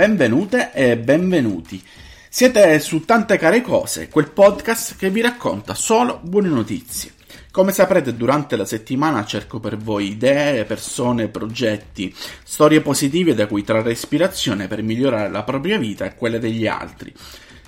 Benvenute e benvenuti. Siete su Tante Care Cose, quel podcast che vi racconta solo buone notizie. Come saprete, durante la settimana cerco per voi idee, persone, progetti, storie positive da cui trarre ispirazione per migliorare la propria vita e quelle degli altri.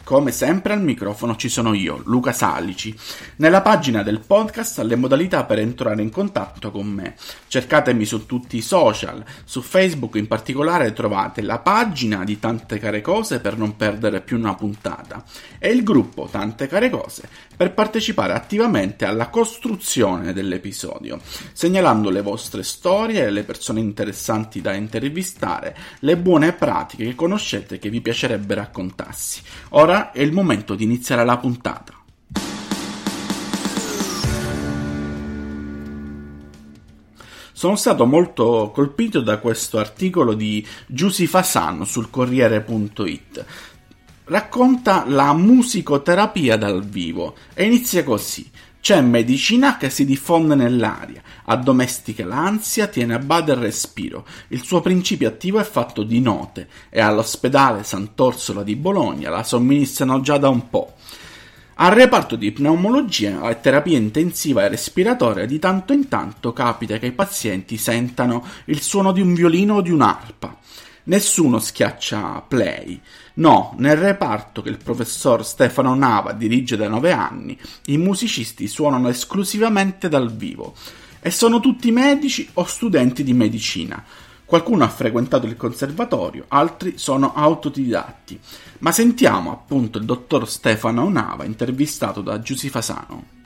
Come sempre al microfono ci sono io, Luca Salici. Nella pagina del podcast le modalità per entrare in contatto con me. Cercatemi su tutti i social, su Facebook in particolare trovate la pagina di Tante Care Cose per non perdere più una puntata e il gruppo Tante Care Cose per partecipare attivamente alla costruzione dell'episodio, segnalando le vostre storie, le persone interessanti da intervistare, le buone pratiche che conoscete che vi piacerebbe raccontarsi. Ora Ora è il momento di iniziare la puntata. Sono stato molto colpito da questo articolo di Giusy Fasano sul Corriere.it. Racconta la musicoterapia dal vivo e inizia così. C'è medicina che si diffonde nell'aria, addomestica l'ansia, tiene a bada il respiro. Il suo principio attivo è fatto di note e all'ospedale Sant'Orsola di Bologna la somministrano già da un po'. Al reparto di pneumologia e terapia intensiva e respiratoria di tanto in tanto capita che i pazienti sentano il suono di un violino o di un'arpa. Nessuno schiaccia play. No, nel reparto che il professor Stefano Nava dirige da nove anni, i musicisti suonano esclusivamente dal vivo e sono tutti medici o studenti di medicina. Qualcuno ha frequentato il conservatorio, altri sono autodidatti. Ma sentiamo appunto il dottor Stefano Nava intervistato da Giusy Fasano.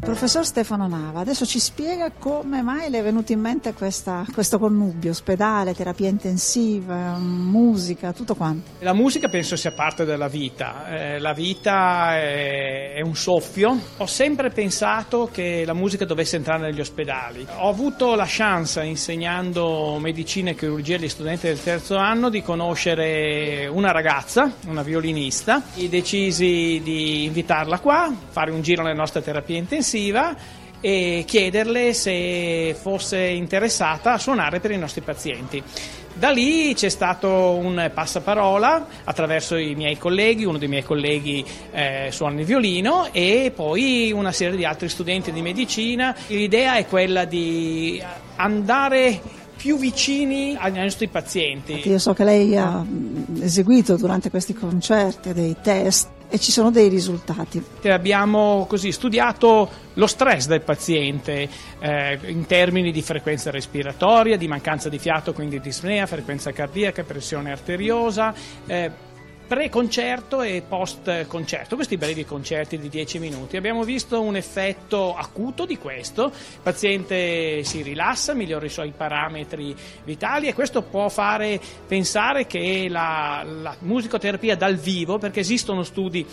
Professor Stefano Nava, adesso ci spiega come mai le è venuto in mente questa, questo connubio, ospedale, terapia intensiva, musica, tutto quanto. La musica penso sia parte della vita, eh, la vita è, è, un soffio. Ho sempre pensato che la musica dovesse entrare negli ospedali. Ho avuto la chance, insegnando medicina e chirurgia agli studenti del terzo anno, di conoscere una ragazza, una violinista, e decisi di invitarla qua, fare un giro nelle nostre terapie intensive intensiva e chiederle se fosse interessata a suonare per i nostri pazienti. Da lì c'è stato un passaparola attraverso i miei colleghi, uno dei miei colleghi eh, suona il violino e poi una serie di altri studenti di medicina. L'idea è quella di andare più vicini ai nostri pazienti. Io so che lei ha eseguito durante questi concerti dei test e ci sono dei risultati. Abbiamo così studiato lo stress del paziente eh, in termini di frequenza respiratoria, di mancanza di fiato, quindi dispnea, frequenza cardiaca, pressione arteriosa. Eh, pre-concerto e post-concerto, questi brevi concerti di 10 minuti. Abbiamo visto un effetto acuto di questo, il paziente si rilassa, migliora i suoi parametri vitali e questo può fare pensare che la, la musicoterapia dal vivo, perché esistono studi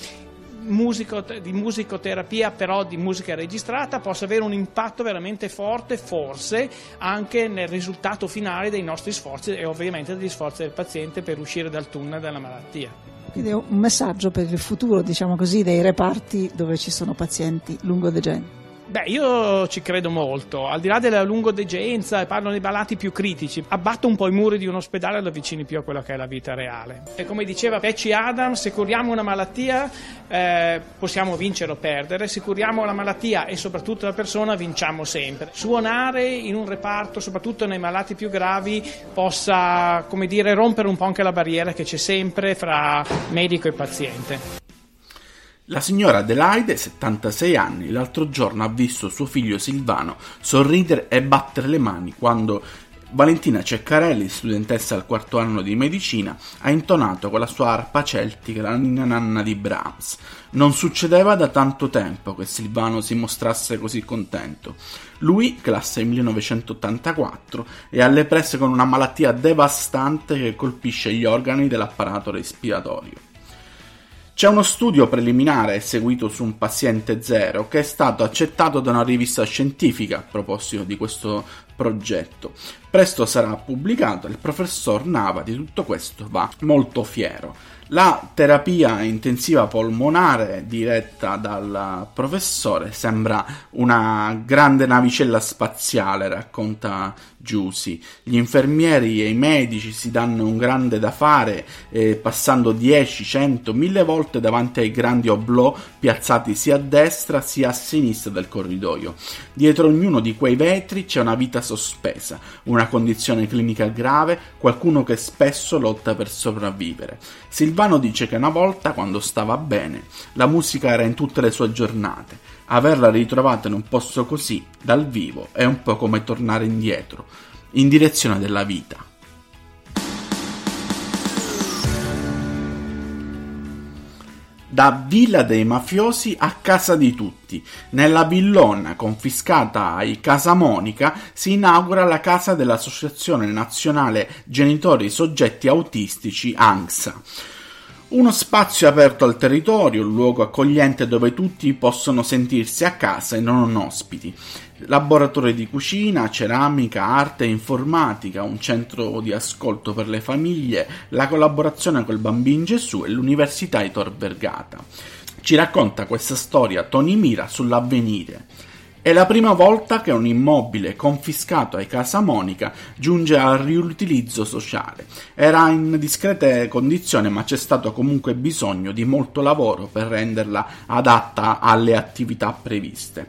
musico, di musicoterapia, però di musica registrata, possa avere un impatto veramente forte, forse anche nel risultato finale dei nostri sforzi e ovviamente degli sforzi del paziente per uscire dal tunnel della malattia. Quindi è un messaggio per il futuro, diciamo così, dei reparti dove ci sono pazienti lungodegenti. Beh, io ci credo molto, al di là della lungodegenza, parlo dei malati più critici, abbatto un po' i muri di un ospedale e lo avvicini più a quella che è la vita reale. E come diceva Pecci Adam, se curiamo una malattia eh, possiamo vincere o perdere, se curiamo la malattia e soprattutto la persona vinciamo sempre. Suonare in un reparto, soprattutto nei malati più gravi, possa, come dire, rompere un po' anche la barriera che c'è sempre fra medico e paziente. La signora Adelaide, 76 anni, l'altro giorno ha visto suo figlio Silvano sorridere e battere le mani quando Valentina Ceccarelli, studentessa al quarto anno di medicina, ha intonato con la sua arpa celtica la ninna nanna di Brahms. Non succedeva da tanto tempo che Silvano si mostrasse così contento. Lui, classe 1984, è alle prese con una malattia devastante che colpisce gli organi dell'apparato respiratorio. C'è uno studio preliminare eseguito su un paziente zero che è stato accettato da una rivista scientifica a proposito di questo progetto. Presto sarà pubblicato e il professor Nava di tutto questo va molto fiero. La terapia intensiva polmonare diretta dal professore sembra una grande navicella spaziale, racconta Giussi. Gli infermieri e i medici si danno un grande da fare, eh, passando 10, 100, 1000 volte davanti ai grandi oblò piazzati sia a destra sia a sinistra del corridoio. Dietro ognuno di quei vetri c'è una vita sospesa, una condizione clinica grave, qualcuno che spesso lotta per sopravvivere. Silvano dice che una volta, quando stava bene, la musica era in tutte le sue giornate. Averla ritrovata in un posto così, dal vivo, è un po' come tornare indietro, in direzione della vita. da Villa dei Mafiosi a Casa di Tutti. Nella villona confiscata ai Casa Monica si inaugura la casa dell'Associazione Nazionale Genitori Soggetti Autistici ANXA. Uno spazio aperto al territorio, un luogo accogliente dove tutti possono sentirsi a casa e non ospiti. Laboratorio di cucina, ceramica, arte e informatica, un centro di ascolto per le famiglie, la collaborazione col Bambino Gesù e l'Università di Tor Vergata. Ci racconta questa storia Tony Mira sull'avvenire. È la prima volta che un immobile confiscato ai Casa Monica giunge al riutilizzo sociale. Era in discrete condizioni, ma c'è stato comunque bisogno di molto lavoro per renderla adatta alle attività previste.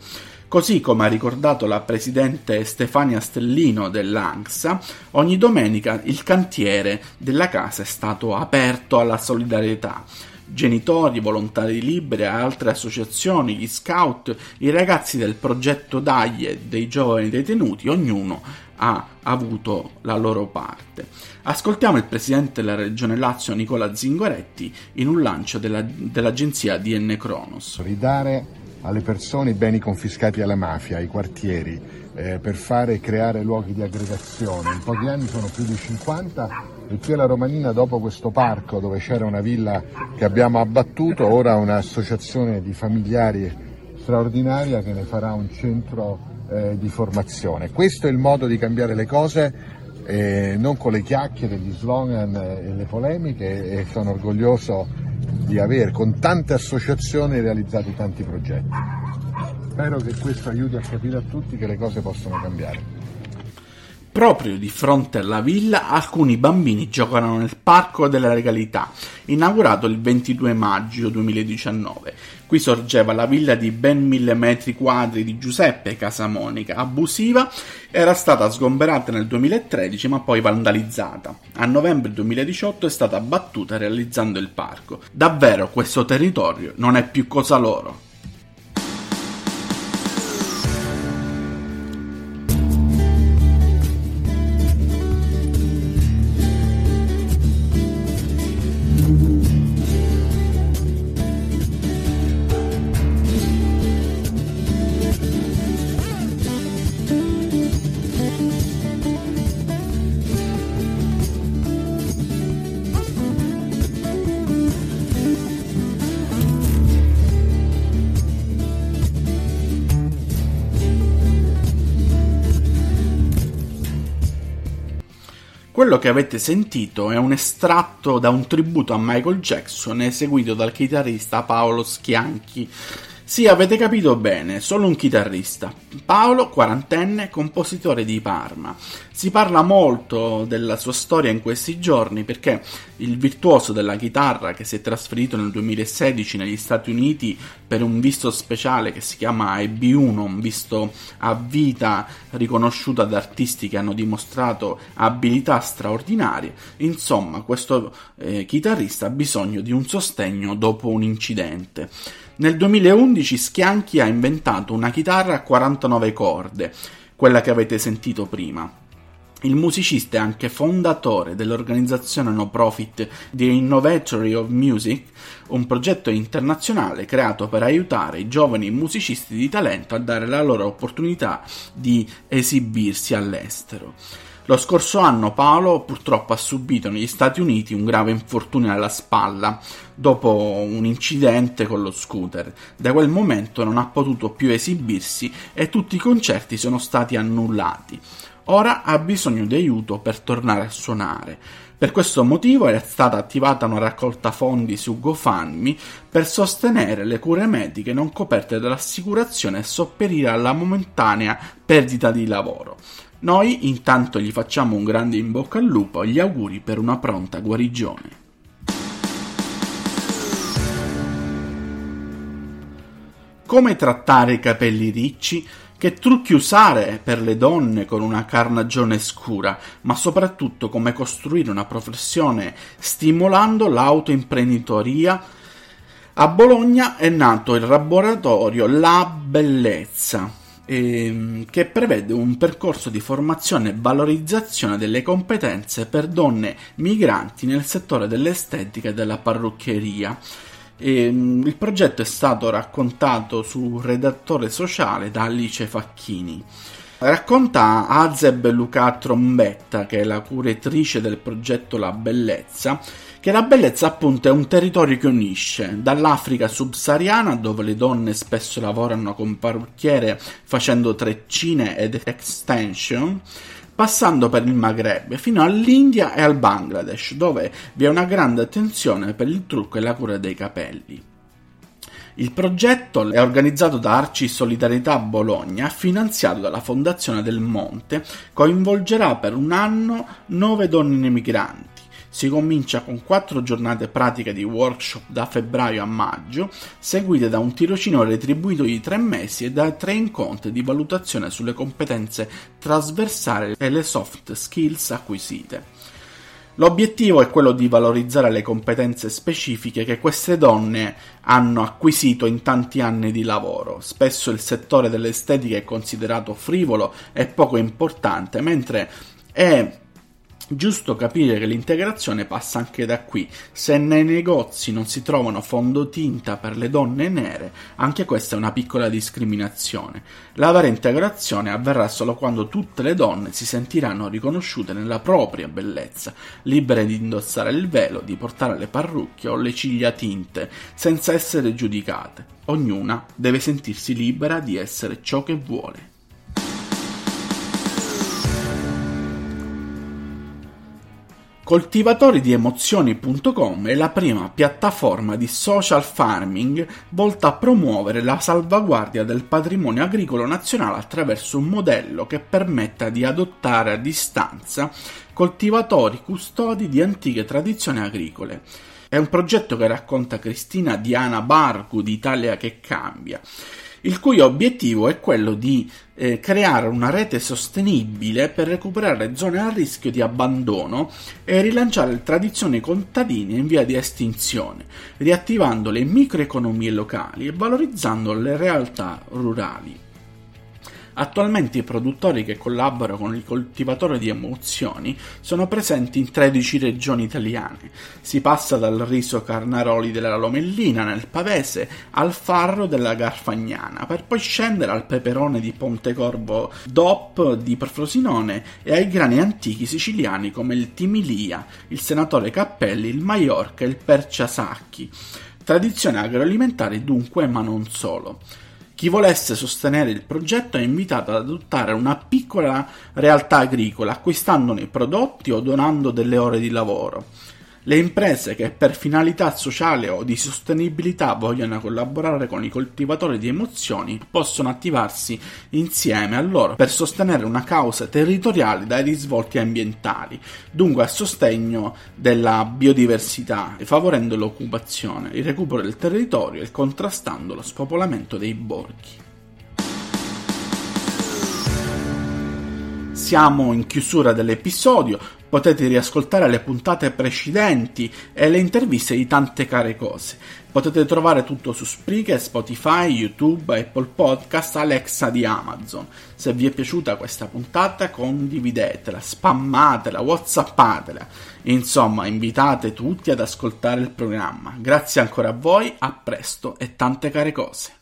Così come ha ricordato la presidente Stefania Stellino dell'ANXA, ogni domenica il cantiere della casa è stato aperto alla solidarietà genitori, volontari liberi altre associazioni, gli scout, i ragazzi del progetto Daglie dei giovani detenuti, ognuno ha avuto la loro parte. Ascoltiamo il presidente della regione Lazio Nicola Zingoretti in un lancio della, dell'agenzia DN Kronos. Ridare alle persone i beni confiscati alla mafia, ai quartieri, eh, per fare e creare luoghi di aggregazione. In pochi anni sono più di 50 e qui alla Romanina dopo questo parco dove c'era una villa che abbiamo abbattuto, ora un'associazione di familiari straordinaria che ne farà un centro eh, di formazione. Questo è il modo di cambiare le cose, eh, non con le chiacchiere, gli slogan e le polemiche e sono orgoglioso di aver con tante associazioni realizzato tanti progetti. Spero che questo aiuti a capire a tutti che le cose possono cambiare. Proprio di fronte alla villa alcuni bambini giocano nel Parco della Legalità, inaugurato il 22 maggio 2019. Qui sorgeva la villa di ben mille metri quadri di Giuseppe Casamonica, abusiva, era stata sgomberata nel 2013 ma poi vandalizzata. A novembre 2018 è stata abbattuta realizzando il parco. Davvero questo territorio non è più cosa loro. Quello che avete sentito è un estratto da un tributo a Michael Jackson eseguito dal chitarrista Paolo Schianchi sì, avete capito bene, solo un chitarrista. Paolo, quarantenne, compositore di Parma. Si parla molto della sua storia in questi giorni perché il virtuoso della chitarra che si è trasferito nel 2016 negli Stati Uniti per un visto speciale che si chiama EB1, un visto a vita riconosciuto ad artisti che hanno dimostrato abilità straordinarie. Insomma, questo eh, chitarrista ha bisogno di un sostegno dopo un incidente. Nel 2011 Schianchi ha inventato una chitarra a 49 corde, quella che avete sentito prima. Il musicista è anche fondatore dell'organizzazione no profit The Innovatory of Music, un progetto internazionale creato per aiutare i giovani musicisti di talento a dare la loro opportunità di esibirsi all'estero. Lo scorso anno Paolo purtroppo ha subito negli Stati Uniti un grave infortunio alla spalla dopo un incidente con lo scooter. Da quel momento non ha potuto più esibirsi e tutti i concerti sono stati annullati. Ora ha bisogno di aiuto per tornare a suonare. Per questo motivo è stata attivata una raccolta fondi su GoFundMe per sostenere le cure mediche non coperte dall'assicurazione e sopperire alla momentanea perdita di lavoro. Noi intanto gli facciamo un grande in bocca al lupo e gli auguri per una pronta guarigione. Come trattare i capelli ricci? Che trucchi usare per le donne con una carnagione scura, ma soprattutto come costruire una professione stimolando l'autoimprenditoria. A Bologna è nato il laboratorio La Bellezza, ehm, che prevede un percorso di formazione e valorizzazione delle competenze per donne migranti nel settore dell'estetica e della parrucchieria. E, il progetto è stato raccontato su Redattore Sociale da Alice Facchini. Racconta Azeb Luca Trombetta, che è la curatrice del progetto La Bellezza, che la bellezza appunto è un territorio che unisce dall'Africa subsahariana dove le donne spesso lavorano come parrucchiere facendo treccine ed extension passando per il Maghreb fino all'India e al Bangladesh, dove vi è una grande attenzione per il trucco e la cura dei capelli. Il progetto è organizzato da Arci Solidarietà Bologna, finanziato dalla Fondazione del Monte, coinvolgerà per un anno nove donne migranti si comincia con quattro giornate pratiche di workshop da febbraio a maggio, seguite da un tirocinio retribuito di tre mesi e da tre incontri di valutazione sulle competenze trasversali e le soft skills acquisite. L'obiettivo è quello di valorizzare le competenze specifiche che queste donne hanno acquisito in tanti anni di lavoro. Spesso il settore dell'estetica è considerato frivolo e poco importante, mentre è Giusto capire che l'integrazione passa anche da qui. Se nei negozi non si trovano fondotinta per le donne nere, anche questa è una piccola discriminazione. La vera integrazione avverrà solo quando tutte le donne si sentiranno riconosciute nella propria bellezza, libere di indossare il velo, di portare le parrucchie o le ciglia tinte, senza essere giudicate. Ognuna deve sentirsi libera di essere ciò che vuole. Coltivatori di emozioni.com è la prima piattaforma di social farming volta a promuovere la salvaguardia del patrimonio agricolo nazionale attraverso un modello che permetta di adottare a distanza coltivatori custodi di antiche tradizioni agricole. È un progetto che racconta Cristina Diana Bargu di Italia che cambia il cui obiettivo è quello di eh, creare una rete sostenibile per recuperare zone a rischio di abbandono e rilanciare tradizioni contadine in via di estinzione, riattivando le microeconomie locali e valorizzando le realtà rurali. Attualmente i produttori che collaborano con il coltivatore di emozioni sono presenti in 13 regioni italiane. Si passa dal riso Carnaroli della Lomellina nel Pavese al farro della Garfagnana, per poi scendere al peperone di Pontecorvo DOP di Frosinone e ai grani antichi siciliani come il Timilia, il Senatore Cappelli, il Maiorca e il Perciasacchi. Tradizione agroalimentare dunque, ma non solo. Chi volesse sostenere il progetto è invitato ad adottare una piccola realtà agricola acquistandone i prodotti o donando delle ore di lavoro. Le imprese che per finalità sociale o di sostenibilità vogliono collaborare con i coltivatori di emozioni possono attivarsi insieme a loro per sostenere una causa territoriale dai risvolti ambientali, dunque a sostegno della biodiversità, favorendo l'occupazione, il recupero del territorio e contrastando lo spopolamento dei borghi. Siamo in chiusura dell'episodio, potete riascoltare le puntate precedenti e le interviste di tante care cose. Potete trovare tutto su Spreaker, Spotify, YouTube, Apple Podcast, Alexa di Amazon. Se vi è piaciuta questa puntata condividetela, spammatela, whatsappatela. Insomma, invitate tutti ad ascoltare il programma. Grazie ancora a voi, a presto e tante care cose.